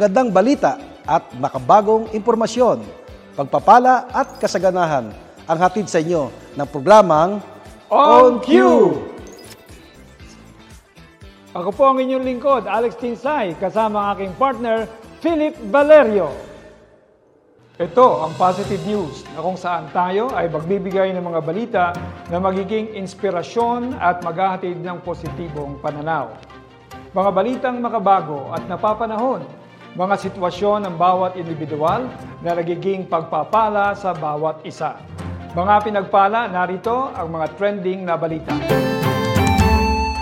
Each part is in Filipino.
magandang balita at makabagong impormasyon, pagpapala at kasaganahan ang hatid sa inyo ng programang On Cue! Ako po ang inyong lingkod, Alex Tinsay, kasama ang aking partner, Philip Valerio. Ito ang positive news na kung saan tayo ay magbibigay ng mga balita na magiging inspirasyon at maghahatid ng positibong pananaw. Mga balitang makabago at napapanahon, mga sitwasyon ng bawat individual na nagiging pagpapala sa bawat isa. Mga pinagpala, narito ang mga trending na balita.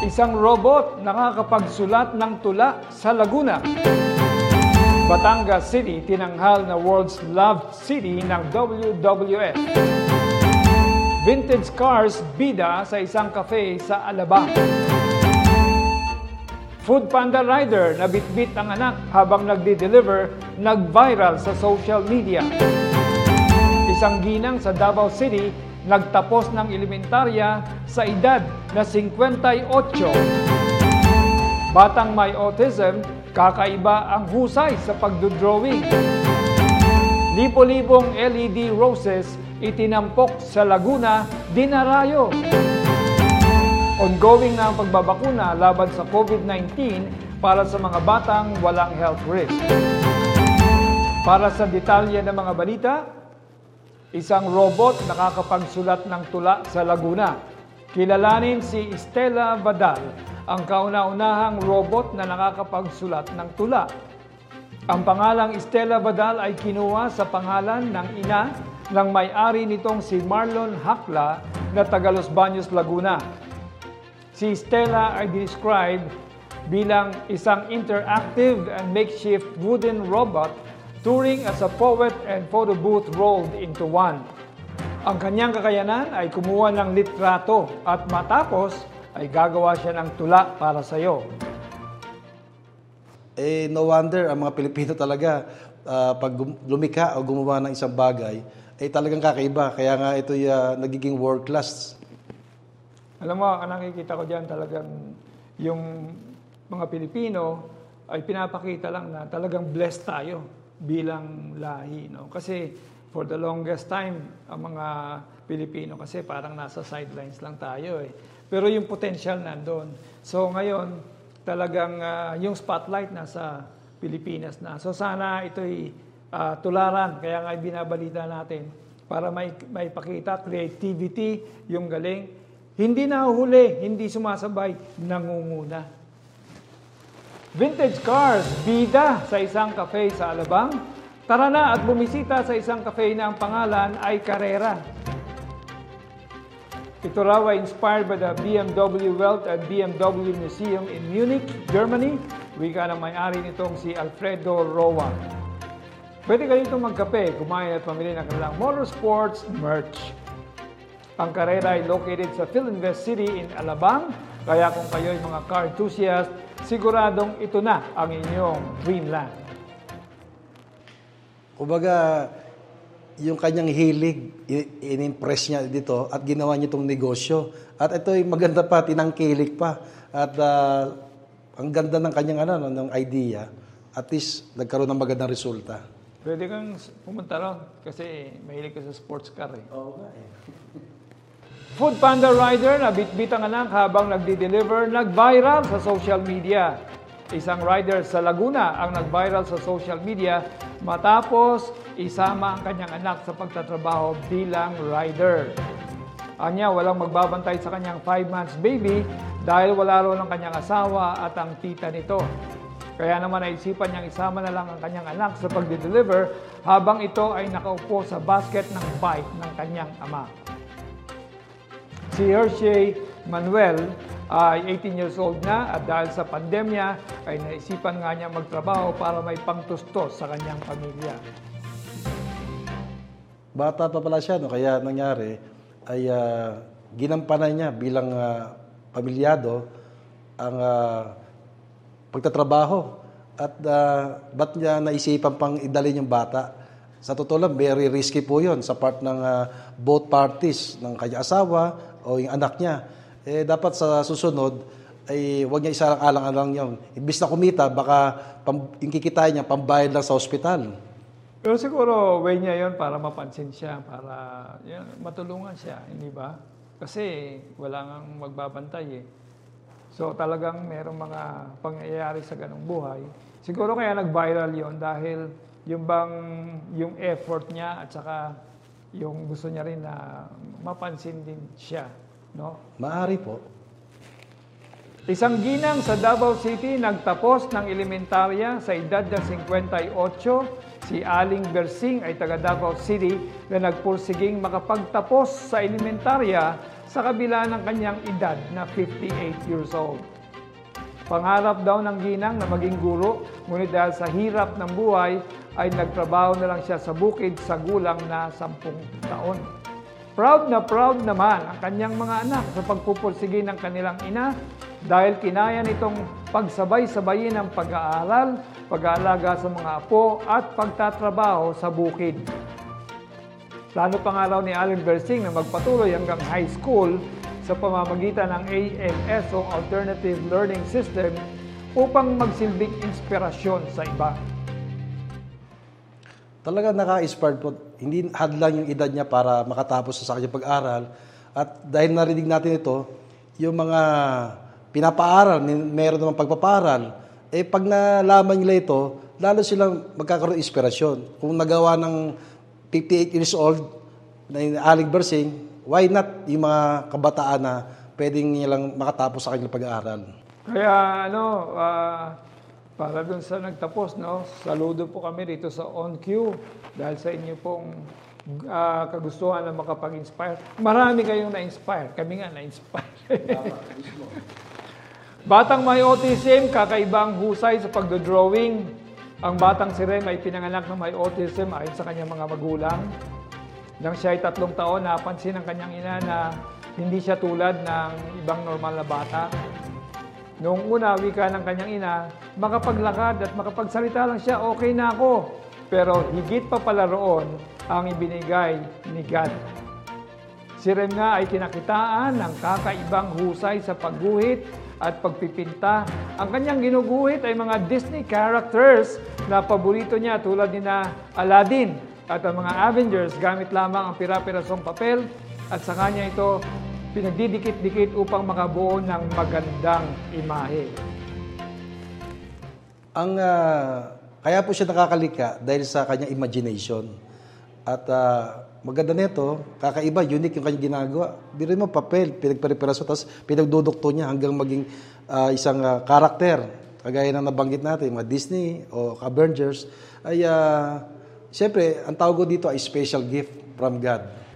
Isang robot nakakapagsulat ng tula sa Laguna. Batangas City tinanghal na World's Loved City ng WWF. Vintage cars bida sa isang cafe sa Alabang. Food Panda Rider na bitbit ang anak habang nagdi-deliver, nag-viral sa social media. Isang ginang sa Davao City nagtapos ng elementarya sa edad na 58. Batang may autism, kakaiba ang husay sa pagdodrawing. Libo-libong LED roses itinampok sa Laguna, dinarayo. Ongoing na ang pagbabakuna laban sa COVID-19 para sa mga batang walang health risk. Para sa detalye ng mga balita, isang robot nakakapagsulat ng tula sa Laguna. Kilalanin si Estela Vadal, ang kauna-unahang robot na nakakapagsulat ng tula. Ang pangalang Estela Vadal ay kinuha sa pangalan ng ina ng may-ari nitong si Marlon Hakla na taga Los Baños, Laguna. Si Stella ay described bilang isang interactive and makeshift wooden robot touring as a poet and photo booth rolled into one. Ang kanyang kakayanan ay kumuha ng litrato at matapos ay gagawa siya ng tula para sa iyo. Eh, no wonder ang mga Pilipino talaga ah, pag lumikha o gumawa ng isang bagay, eh talagang kakaiba. Kaya nga ito nagiging world class. Alam mo, ang nakikita ko dyan talagang yung mga Pilipino ay pinapakita lang na talagang blessed tayo bilang lahi. No? Kasi for the longest time, ang mga Pilipino kasi parang nasa sidelines lang tayo eh. Pero yung potential nandun. So ngayon, talagang ah, yung spotlight nasa Pilipinas na. So sana ito'y ah, tularan, kaya nga binabalita natin para may, may pakita creativity, yung galing, hindi nahuhuli, hindi sumasabay, nangunguna. Vintage cars, bida sa isang cafe sa Alabang. Tara na at bumisita sa isang cafe na ang pangalan ay Carrera. Ito raw ay inspired by the BMW Welt at BMW Museum in Munich, Germany. Wika ng may-ari nitong si Alfredo Roa. Pwede kayo itong magkape, kumain at pamili ng kanilang motorsports merch. Ang karera ay located sa Philinvest City in Alabang, kaya kung kayo ay mga car enthusiast, siguradong ito na ang inyong dreamland. Kumbaga, yung kanyang hilig, in-impress niya dito at ginawa niya itong negosyo. At ito ay maganda pa, tinangkilik pa. At ah, ang ganda ng kanyang ano, no, ng idea. At least, nagkaroon ng magandang resulta. Pwede kang pumunta ron kasi mahilig ka sa sports car eh. Oo nga eh. Food Panda Rider na bitbit ang anak habang nagdi-deliver, nag-viral sa social media. Isang rider sa Laguna ang nag-viral sa social media matapos isama ang kanyang anak sa pagtatrabaho bilang rider. Anya, walang magbabantay sa kanyang 5 months baby dahil wala raw ng kanyang asawa at ang tita nito. Kaya naman naisipan niyang isama na lang ang kanyang anak sa pagdi-deliver habang ito ay nakaupo sa basket ng bike ng kanyang ama. Si Hershey Manuel ay 18 years old na at dahil sa pandemya ay naisipan nga niya magtrabaho para may pangtustos sa kanyang pamilya. Bata pa pala siya, no? kaya nangyari ay ah, ginampanan niya bilang ah, pamilyado ang ah, pagtatrabaho. At uh, ba't niya naisipan pang idalin yung bata? Sa totoo lang, very risky po yun sa part ng ah, both parties, ng kanya asawa o yung anak niya. Eh, dapat sa susunod, ay huwag niya isarang alang-alang yun. Imbis na kumita, baka pam, yung kikitain niya, pambayad lang sa ospital. Pero siguro, way niya yon para mapansin siya, para yun, matulungan siya, hindi ba? Kasi wala nang magbabantay eh. So talagang merong mga pangyayari sa ganong buhay. Siguro kaya nag-viral yon dahil yung bang yung effort niya at saka yung gusto niya rin na mapansin din siya, no? Maari po. Isang ginang sa Davao City nagtapos ng elementarya sa edad na 58. Si Aling Bersing ay taga Davao City na nagpursiging makapagtapos sa elementarya sa kabila ng kanyang edad na 58 years old. Pangarap daw ng ginang na maging guro, ngunit dahil sa hirap ng buhay ay nagtrabaho na lang siya sa bukid sa gulang na 10 taon. Proud na proud naman ang kanyang mga anak sa pagpupursige ng kanilang ina dahil kinaya nitong pagsabay-sabayin ang pag-aaral, pag-aalaga sa mga apo at pagtatrabaho sa bukid. Plano pa nga raw ni Allen Bersing na magpatuloy hanggang high school sa pamamagitan ng ALS o Alternative Learning System upang magsilbing inspirasyon sa iba. Talaga naka-inspired po. Hindi hadlang yung edad niya para makatapos sa kanyang pag-aral. At dahil narinig natin ito, yung mga pinapaaral, meron naman pagpaparal, eh pag nalaman nila ito, lalo silang magkakaroon ng inspirasyon. Kung nagawa ng 58 years old na Aling Bersing, why not yung mga kabataan na pwedeng nilang makatapos sa kanilang pag-aaral? Kaya ano, ah, para dun sa nagtapos, no, saludo po kami dito sa On Cue dahil sa inyo pong ah, kagustuhan na makapag-inspire. Marami kayong na-inspire. Kami nga na-inspire. Batang may autism, kakaibang husay sa pagdodrawing. Ang batang si Rem ay pinanganak ng may autism ayon sa kanyang mga magulang. Nang siya ay tatlong taon, napansin ng kanyang ina na hindi siya tulad ng ibang normal na bata. Noong una, wika ng kanyang ina, makapaglakad at makapagsalita lang siya, okay na ako. Pero higit pa pala roon ang ibinigay ni God. Si Rem nga ay kinakitaan ng kakaibang husay sa pagguhit at pagpipinta. Ang kanyang ginuguhit ay mga Disney characters na paborito niya tulad ni na Aladdin at ang mga Avengers gamit lamang ang pira-pirasong papel at sa kanya ito pinagdidikit-dikit upang makabuo ng magandang imahe. Ang ah, kaya po siya nakakalika dahil sa kanyang imagination. At ah, maganda nito, kakaiba, unique yung kanyang ginagawa. Biro mo papel, pinagpare-peraso, tapos pinagdudukto niya hanggang maging ah, isang karakter. Kagaya ng nabanggit natin, mga Disney o Avengers, ay uh, siyempre, ang tawag dito ay special gift from God.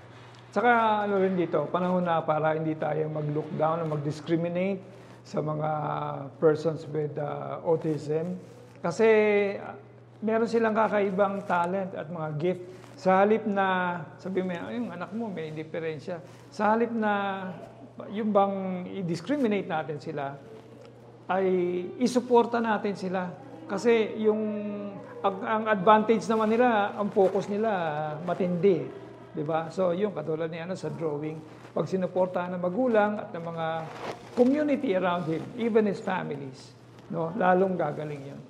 Saka ano rin dito, panahon na para hindi tayo mag-look down o mag-discriminate sa mga persons with uh, autism. Kasi uh, meron silang kakaibang talent at mga gift. Sa halip na, sabi mo, "Ay, yung anak mo may diferensya. Sa halip na yung bang i-discriminate natin sila, ay isuporta natin sila. Kasi yung ang, ang advantage naman nila, ang focus nila matindi. 'Di ba? So, yung katulad ni ano sa drawing, pag sinuportahan ng magulang at ng mga community around him, even his families, no, lalong gagaling 'yon.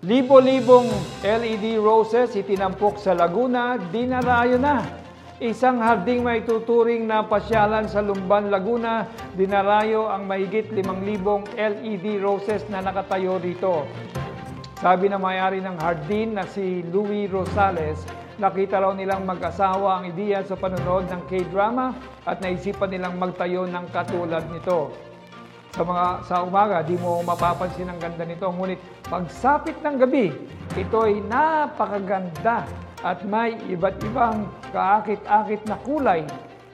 Libo-libong LED roses itinampok sa Laguna, dinarayo na. Isang harding may tuturing na pasyalan sa Lumban, Laguna, dinarayo ang mahigit 5,000 LED roses na nakatayo rito. Sabi na may-ari ng hardin na si Louis Rosales, nakita raw nilang mag-asawa ang ideya sa panonood ng K-drama at naisipan nilang magtayo ng katulad nito. Sa mga sa umaga, di mo mapapansin ang ganda nito. Ngunit pagsapit ng gabi, ito ay napakaganda at may iba't ibang kaakit-akit na kulay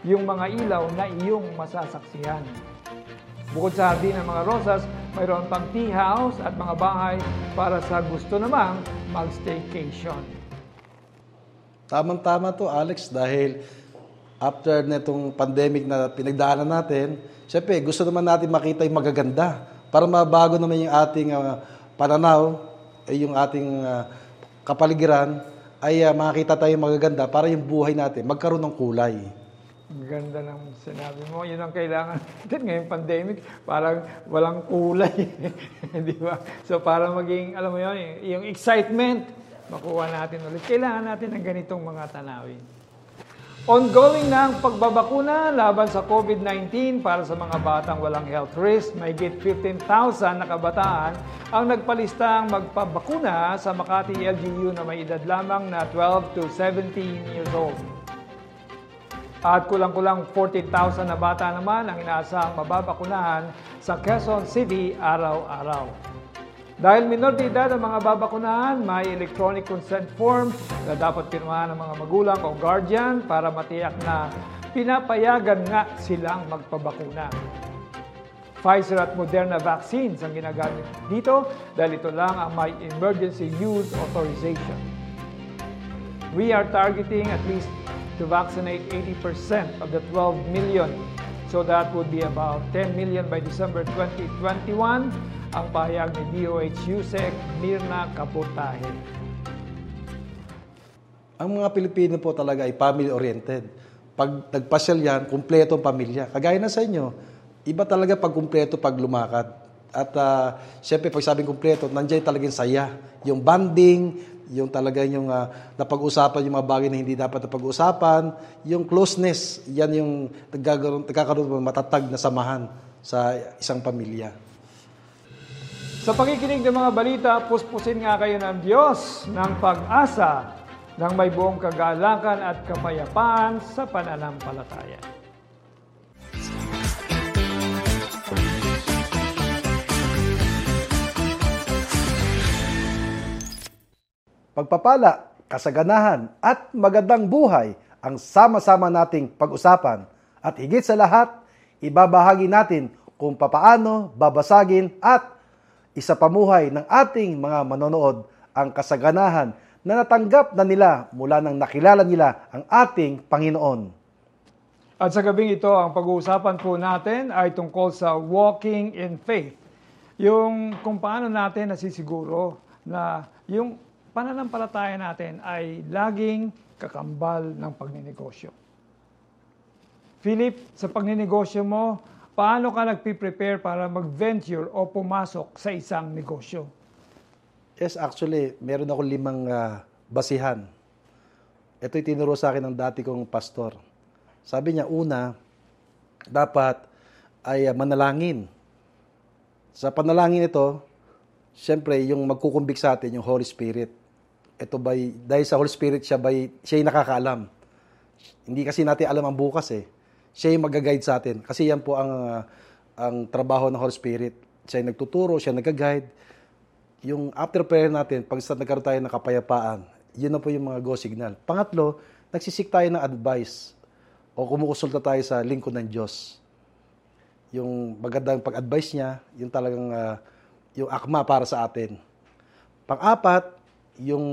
yung mga ilaw na iyong masasaksihan. Bukod sa hardin ng mga rosas, mayroon pang tea house at mga bahay para sa gusto namang mag-staycation. Tamang-tama to, Alex, dahil after netong pandemic na pinagdaanan natin, syempre gusto naman natin makita yung magaganda para mabago naman yung ating ah, pananaw, ay yung ating ah, kapaligiran, ay ah, makita tayo magaganda para yung buhay natin magkaroon ng kulay. Ganda ng sinabi mo. Yun ang kailangan natin ngayong pandemic. Parang walang kulay. Di ba? So para maging, alam mo yun, yung excitement, makuha natin ulit. Kailangan natin ng ganitong mga tanawin. Ongoing na ang pagbabakuna laban sa COVID-19 para sa mga batang walang health risk. May git 15,000 na kabataan ang nagpalistang magpabakuna sa Makati LGU na may edad lamang na 12 to 17 years old. At kulang-kulang 14,000 na bata naman ang inaasahang mababakunahan sa Quezon City araw-araw. Dahil minor edad ang mga babakunahan, may electronic consent form na dapat pirmahan ng mga magulang o guardian para matiyak na pinapayagan nga silang magpabakuna. Pfizer at Moderna vaccines ang ginagamit dito dahil ito lang ang may emergency use authorization. We are targeting at least to vaccinate 80% of the 12 million. So that would be about 10 million by December 2021 ang pahayag ni DOH USEC Mirna Kaputahe. Ang mga Pilipino po talaga ay family-oriented. Pag nagpasyal yan, kumpleto ang pamilya. Kagaya na sa inyo, iba talaga pag kumpleto pag lumakad. At uh, siyempre, pag sabing kumpleto, nandiyan talagang saya. Yung bonding, yung talaga yung uh, napag-usapan yung mga bagay na hindi dapat napag-usapan, yung closeness, yan yung nagkakaroon ng matatag na samahan sa isang pamilya. Sa pakikinig ng mga balita, puspusin nga kayo ng Diyos ng pag-asa ng may buong kagalakan at kapayapaan sa pananampalataya. Pagpapala, kasaganahan at magandang buhay ang sama-sama nating pag-usapan at higit sa lahat, ibabahagi natin kung papaano babasagin at isa pamuhay ng ating mga manonood ang kasaganahan na natanggap na nila mula nang nakilala nila ang ating Panginoon. At sa gabing ito, ang pag-uusapan po natin ay tungkol sa walking in faith. Yung kung paano natin nasisiguro na yung pananampalataya natin ay laging kakambal ng pagninegosyo. Philip, sa pagninegosyo mo, paano ka nagpi-prepare para mag-venture o pumasok sa isang negosyo? Yes, actually, meron ako limang uh, basihan. Ito'y tinuro sa akin ng dati kong pastor. Sabi niya, una, dapat ay uh, manalangin. Sa panalangin ito, siyempre, yung magkukumbik sa atin, yung Holy Spirit. Ito ba, dahil sa Holy Spirit, siya ba, siya yung nakakaalam. Hindi kasi natin alam ang bukas eh siya yung mag-guide sa atin. Kasi yan po ang, uh, ang trabaho ng Holy Spirit. Siya yung nagtuturo, siya nag-guide. Yung after prayer natin, pag sa nagkaroon tayo ng kapayapaan, yun na po yung mga go signal. Pangatlo, nagsisik tayo ng advice o kumukonsulta tayo sa lingkod ng Diyos. Yung magandang pag-advise niya, yung talagang uh, yung akma para sa atin. Pang-apat, yung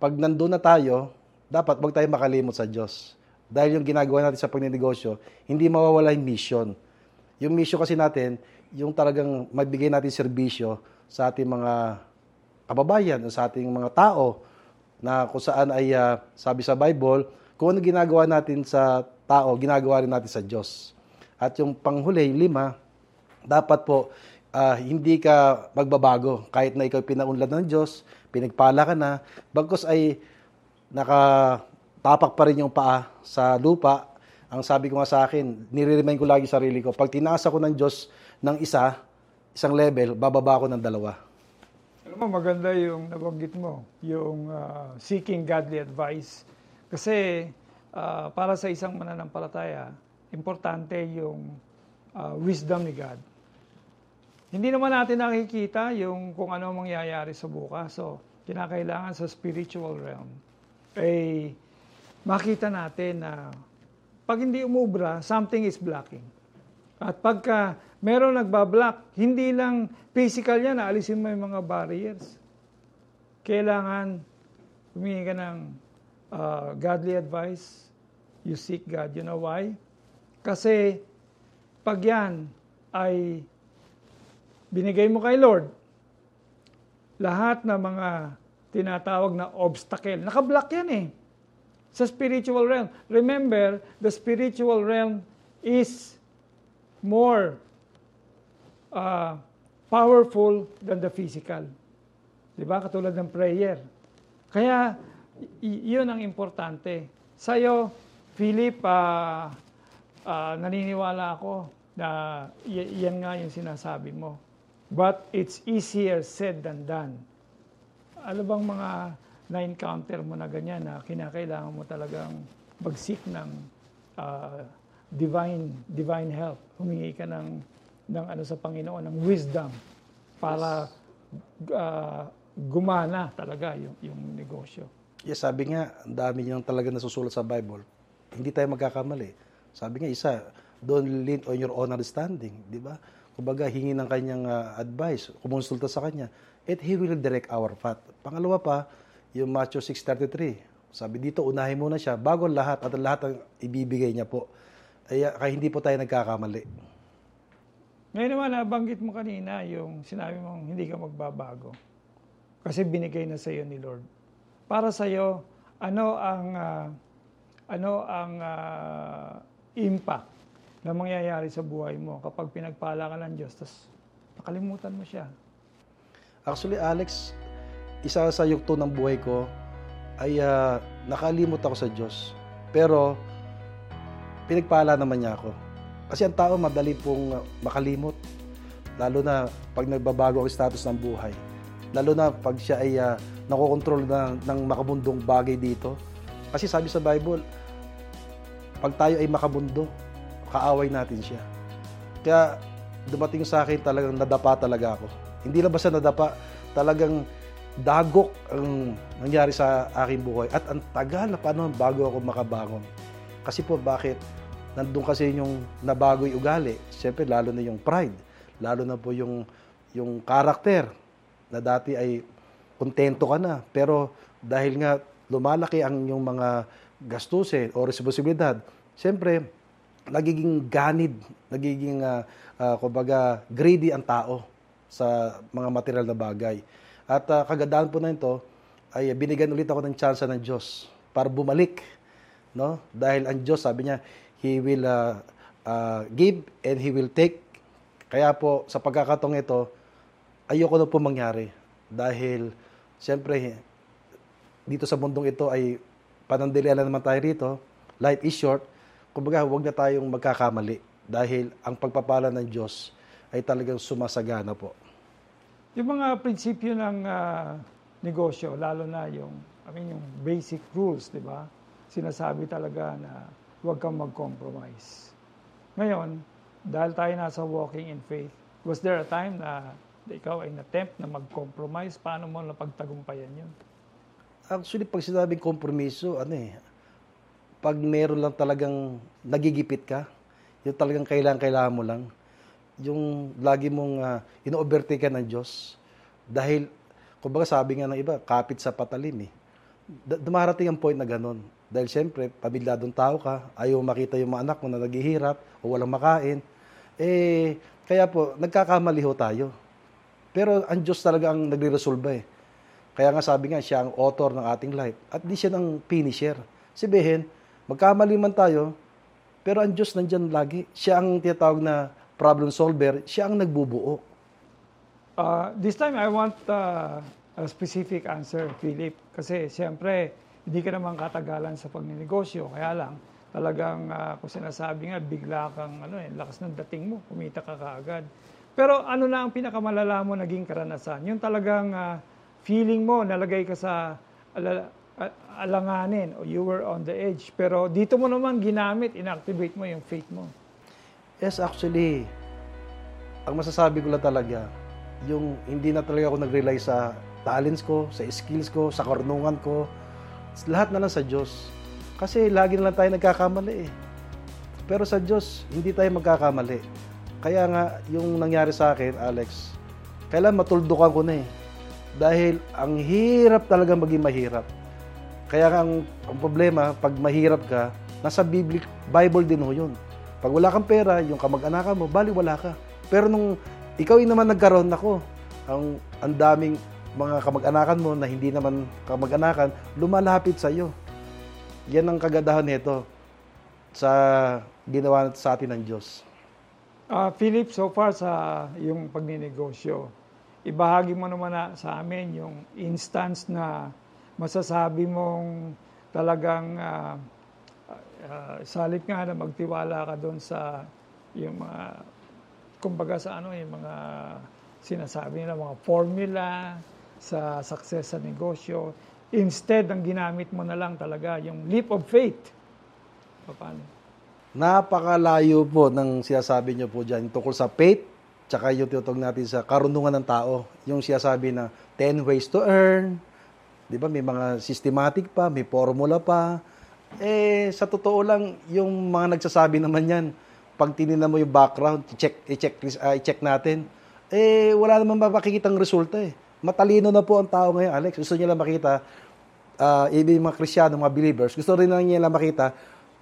pag nandun na tayo, dapat wag tayo makalimot sa Diyos. Dahil yung ginagawa natin sa pagnenegosyo, hindi mawawala yung mission. Yung mission kasi natin, yung talagang magbigay natin serbisyo sa ating mga kababayan, sa ating mga tao, na kung saan ay, uh, sabi sa Bible, kung ano ginagawa natin sa tao, ginagawa rin natin sa Diyos. At yung panghuli, lima, dapat po, uh, hindi ka magbabago. Kahit na ikaw pinaunlad ng Diyos, pinagpala ka na, bagkos ay naka tapak pa rin yung paa sa lupa. Ang sabi ko nga sa akin, nire-remind ko lagi sarili ko, pag tinaas ako ng Diyos ng isa, isang level, bababa ako ng dalawa. Alam mo, maganda yung nabanggit mo, yung uh, seeking godly advice. Kasi uh, para sa isang mananampalataya, importante yung uh, wisdom ni God. Hindi naman natin nakikita yung kung ano mangyayari sa bukas. So, kinakailangan sa spiritual realm. Eh, makita natin na pag hindi umubra, something is blocking. At pagka meron nagbablock, hindi lang physical yan, alisin mo yung mga barriers. Kailangan humingi ka ng uh, godly advice. You seek God. You know why? Kasi pag yan ay binigay mo kay Lord, lahat ng mga tinatawag na obstacle, nakablock yan eh sa spiritual realm. Remember, the spiritual realm is more uh, powerful than the physical. Di ba? Katulad ng prayer. Kaya, yun ang importante. Sa'yo, Philip, uh, uh, naniniwala ako na yan nga yung sinasabi mo. But it's easier said than done. Ano bang mga na-encounter mo na ganyan na kinakailangan mo talagang mag-seek ng uh, divine divine help. Humingi ka ng ng ano sa Panginoon ng wisdom para uh, gumana talaga yung yung negosyo. Yes, sabi nga, ang dami niyang talaga nasusulat sa Bible. Hindi tayo magkakamali. Sabi nga, isa, don't lean on your own understanding. Di ba? Kumbaga, hingi ng kanyang uh, advice, kumonsulta sa kanya, and He will direct our path. Pangalawa pa, yung Matthew 6.33. Sabi dito, unahin muna siya bago lahat at lahat ang ibibigay niya po. Ay, kaya hindi po tayo nagkakamali. Ngayon naman, nabanggit mo kanina yung sinabi mong hindi ka magbabago. Kasi binigay na sa iyo ni Lord. Para sa iyo, ano ang uh, ano ang uh, impact na mangyayari sa buhay mo kapag pinagpala ka ng Diyos tapos nakalimutan mo siya. Actually, Alex, isa sa yugto ng buhay ko ay uh, nakalimot ako sa Diyos. Pero pinagpala naman niya ako. Kasi ang tao madali pong makalimot. Lalo na pag nagbabago ang status ng buhay. Lalo na pag siya ay uh, nakokontrol na, ng makabundong bagay dito. Kasi sabi sa Bible, pag tayo ay makabundo, kaaway natin siya. Kaya dumating sa akin talagang nadapa talaga ako. Hindi lang basta nadapa, talagang dagok ang nangyari sa aking buhay. At ang tagal na panahon bago ako makabangon. Kasi po bakit? Nandun kasi yung nabago yung ugali. Siyempre, lalo na yung pride. Lalo na po yung, yung karakter na dati ay kontento ka na. Pero dahil nga lumalaki ang yung mga gastusin o responsibilidad, siyempre, nagiging ganid, nagiging, uh, uh, kumbaga, greedy ang tao sa mga material na bagay. At uh, kagandaan po na ito, ay binigyan ulit ako ng chance ng Diyos para bumalik. No? Dahil ang Diyos, sabi niya, He will uh, uh, give and He will take. Kaya po, sa pagkakatong ito, ayoko na po mangyari. Dahil, siyempre, dito sa mundong ito ay panandalian na naman tayo rito. Life is short. Kumbaga, huwag na tayong magkakamali. Dahil ang pagpapala ng Diyos ay talagang sumasagana po. Yung mga prinsipyo ng uh, negosyo, lalo na yung, I mean, yung basic rules, di ba? Sinasabi talaga na huwag kang mag-compromise. Ngayon, dahil tayo nasa walking in faith, was there a time na ikaw ay na-tempt na mag-compromise? Paano mo napagtagumpayan yun? Actually, pag sinabing kompromiso, ano eh, pag meron lang talagang nagigipit ka, yung talagang kailangan-kailangan mo lang, yung lagi mong uh, ino-overtake ng Diyos. Dahil, kumbaga sabi nga ng iba, kapit sa patalim eh. Dumarating ang point na ganun. Dahil siyempre, pamilyadong tao ka, ayaw makita yung mga anak mo na naghihirap o walang makain. Eh, kaya po, nagkakamali ho tayo. Pero ang Diyos talaga ang nagre-resolve eh. Kaya nga sabi nga, siya ang author ng ating life. At di siya ng finisher. Sabihin, magkamali man tayo, pero ang Diyos nandyan lagi. Siya ang tinatawag na problem solver, siya ang nagbubuo. Uh, this time, I want uh, a specific answer, Philip. Kasi siyempre, hindi ka naman katagalan sa pagninegosyo. Kaya lang, talagang uh, kung sinasabi nga, bigla kang, ano eh, lakas ng dating mo, kumita ka kaagad. Pero ano na ang pinakamalala mo naging karanasan? Yung talagang uh, feeling mo, nalagay ka sa ala, alanganin o you were on the edge. Pero dito mo naman ginamit, inactivate mo yung faith mo. Yes, actually, ang masasabi ko lang talaga, yung hindi na talaga ako nag-rely sa talents ko, sa skills ko, sa karunungan ko, lahat na lang sa Diyos. Kasi lagi na lang tayo nagkakamali eh. Pero sa Diyos, hindi tayo magkakamali. Kaya nga, yung nangyari sa akin, Alex, kailan matuldukan ko na eh. Dahil ang hirap talaga maging mahirap. Kaya nga ang, ang problema, pag mahirap ka, nasa Bible, Bible din ho yun. Pag wala kang pera, yung kamag-anakan mo, bali wala ka. Pero nung ikaw yung naman nagkaroon ako, ang, ang daming mga kamag-anakan mo na hindi naman kamag-anakan, lumalapit sa iyo. Yan ang kagandahan nito sa ginawa sa atin ng Diyos. Ah, Philip, so far sa yung pagninegosyo, ibahagi mo naman na sa amin yung instance na masasabi mong talagang uh, uh, salip nga na magtiwala ka doon sa yung mga kumbaga sa ano yung mga sinasabi nila mga formula sa success sa negosyo instead ang ginamit mo na lang talaga yung leap of faith. Paano? Napakalayo po ng sinasabi niyo po dyan tungkol sa faith, tsaka yung tinutog natin sa karunungan ng tao. Yung sinasabi na 10 ways to earn, di ba, may mga systematic pa, may formula pa. Eh, sa totoo lang, yung mga nagsasabi naman yan, pag tinignan mo yung background, i-check, i-check, uh, i-check natin, eh, wala naman mapakikitang resulta eh. Matalino na po ang tao ngayon, Alex. Gusto niya lang makita, uh, yung mga Krisyano, mga believers, gusto rin lang niya lang makita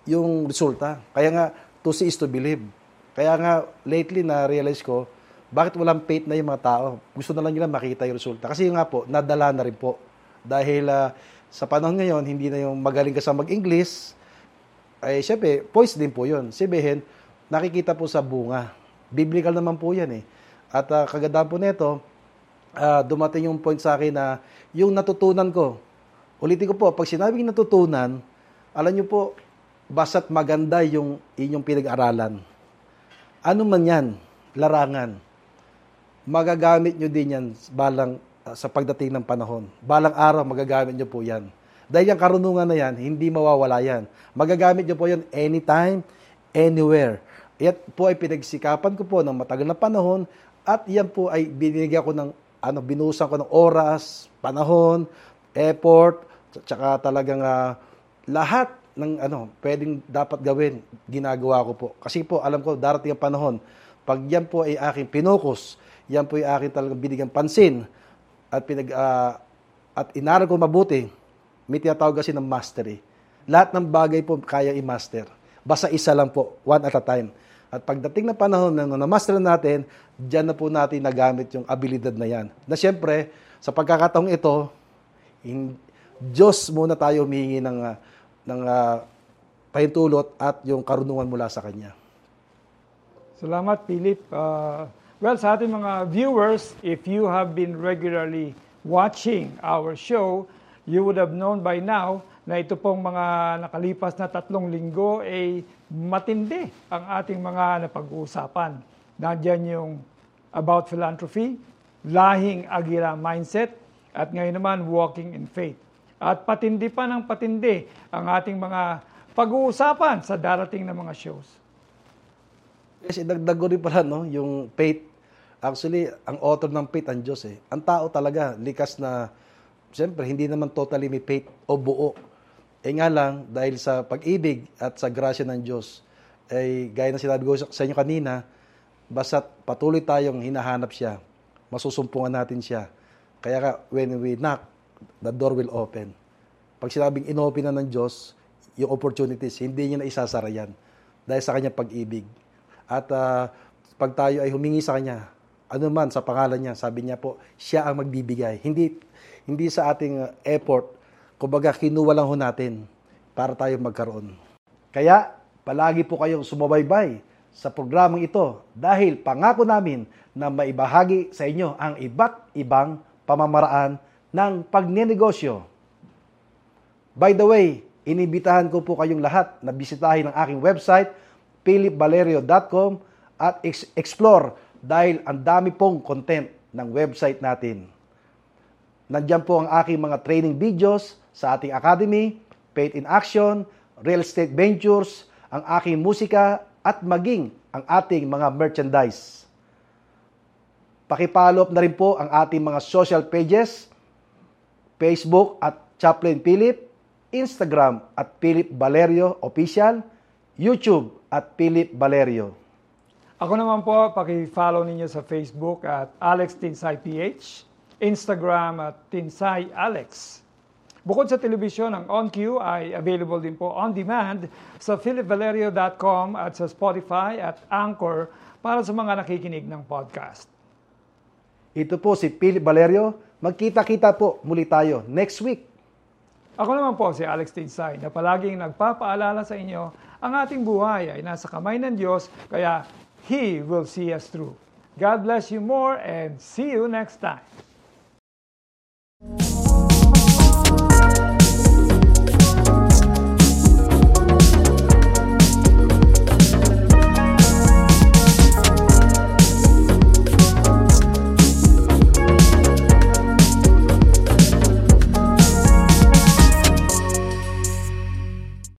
yung resulta. Kaya nga, to see is to believe. Kaya nga, lately na-realize ko, bakit walang faith na yung mga tao? Gusto na lang nila makita yung resulta. Kasi nga po, nadala na rin po. Dahil uh, sa panahon ngayon, hindi na yung magaling ka sa mag-English, ay syempre, poise din po yun. Sabihin, nakikita po sa bunga. Biblical naman po yan eh. At uh, kagandaan po nito, uh, dumating yung point sa akin na yung natutunan ko, ulitin ko po, pag sinabing natutunan, alam nyo po, basta't maganda yung inyong pinag-aralan. Ano man yan, larangan, magagamit nyo din yan balang sa pagdating ng panahon. Balang araw, magagamit nyo po yan. Dahil yung karunungan na yan, hindi mawawala yan. Magagamit nyo po yan anytime, anywhere. Yan po ay pinagsikapan ko po ng matagal na panahon at yan po ay binigyan ko ng ano, binusan ko ng oras, panahon, effort, tsaka talagang uh, lahat ng ano, pwedeng dapat gawin, ginagawa ko po. Kasi po, alam ko, darating ang panahon, pag yan po ay aking pinokus, yan po ay aking talagang binigyan pansin, at pinag, uh, at inaral ko mabuti, may tinatawag kasi ng mastery. Lahat ng bagay po kaya i-master. Basta isa lang po, one at a time. At pagdating ng panahon na na-master natin, dyan na po natin nagamit yung abilidad na yan. Na siyempre, sa pagkakataong ito, in, Diyos muna tayo humihingi ng uh, ng uh, pahintulot at yung karunungan mula sa Kanya. Salamat, Philip. Uh, well, sa ating mga viewers, if you have been regularly watching our show, you would have known by now na ito pong mga nakalipas na tatlong linggo ay matindi ang ating mga napag-uusapan. Nandiyan yung about philanthropy, lahing Agira mindset, at ngayon naman walking in faith. At patindi pa ng patindi ang ating mga pag-uusapan sa darating na mga shows. Yes, idagdag ko rin pala, no, yung faith. Actually, ang author ng faith ang Diyos eh. Ang tao talaga, likas na, siyempre, hindi naman totally may faith o buo. Eh nga lang, dahil sa pag-ibig at sa grasya ng Diyos, ay eh, gaya na sinabi ko sa inyo kanina, basta't patuloy tayong hinahanap siya, masusumpungan natin siya. Kaya ka, when we knock, the door will open. Pag sinabing inopen na ng Diyos, yung opportunities, hindi niya na isasara yan dahil sa kanyang pag-ibig. At uh, pag tayo ay humingi sa Kanya, ano man sa pangalan niya, sabi niya po, siya ang magbibigay. Hindi, hindi sa ating effort, kumbaga kinuha lang ho natin para tayo magkaroon. Kaya, palagi po kayong sumabaybay sa programang ito dahil pangako namin na maibahagi sa inyo ang iba't ibang pamamaraan ng pagnenegosyo. By the way, inibitahan ko po kayong lahat na bisitahin ang aking website, philipvalerio.com at explore dahil ang dami pong content ng website natin. Nandiyan po ang aking mga training videos sa ating academy, Faith in Action, Real Estate Ventures, ang aking musika at maging ang ating mga merchandise. Pakipollow up na rin po ang ating mga social pages Facebook at Chaplain Philip, Instagram at Philip Valerio Official, YouTube at Philip Valerio. Ako naman po, paki-follow ninyo sa Facebook at Alex Tinsay PH, Instagram at Tinsay Alex. Bukod sa telebisyon, ang OnQ ay available din po on demand sa philipvalerio.com at sa Spotify at Anchor para sa mga nakikinig ng podcast. Ito po si Philip Valerio Magkita-kita po muli tayo next week. Ako naman po si Alex Tinsay na palaging nagpapaalala sa inyo ang ating buhay ay nasa kamay ng Diyos kaya He will see us through. God bless you more and see you next time.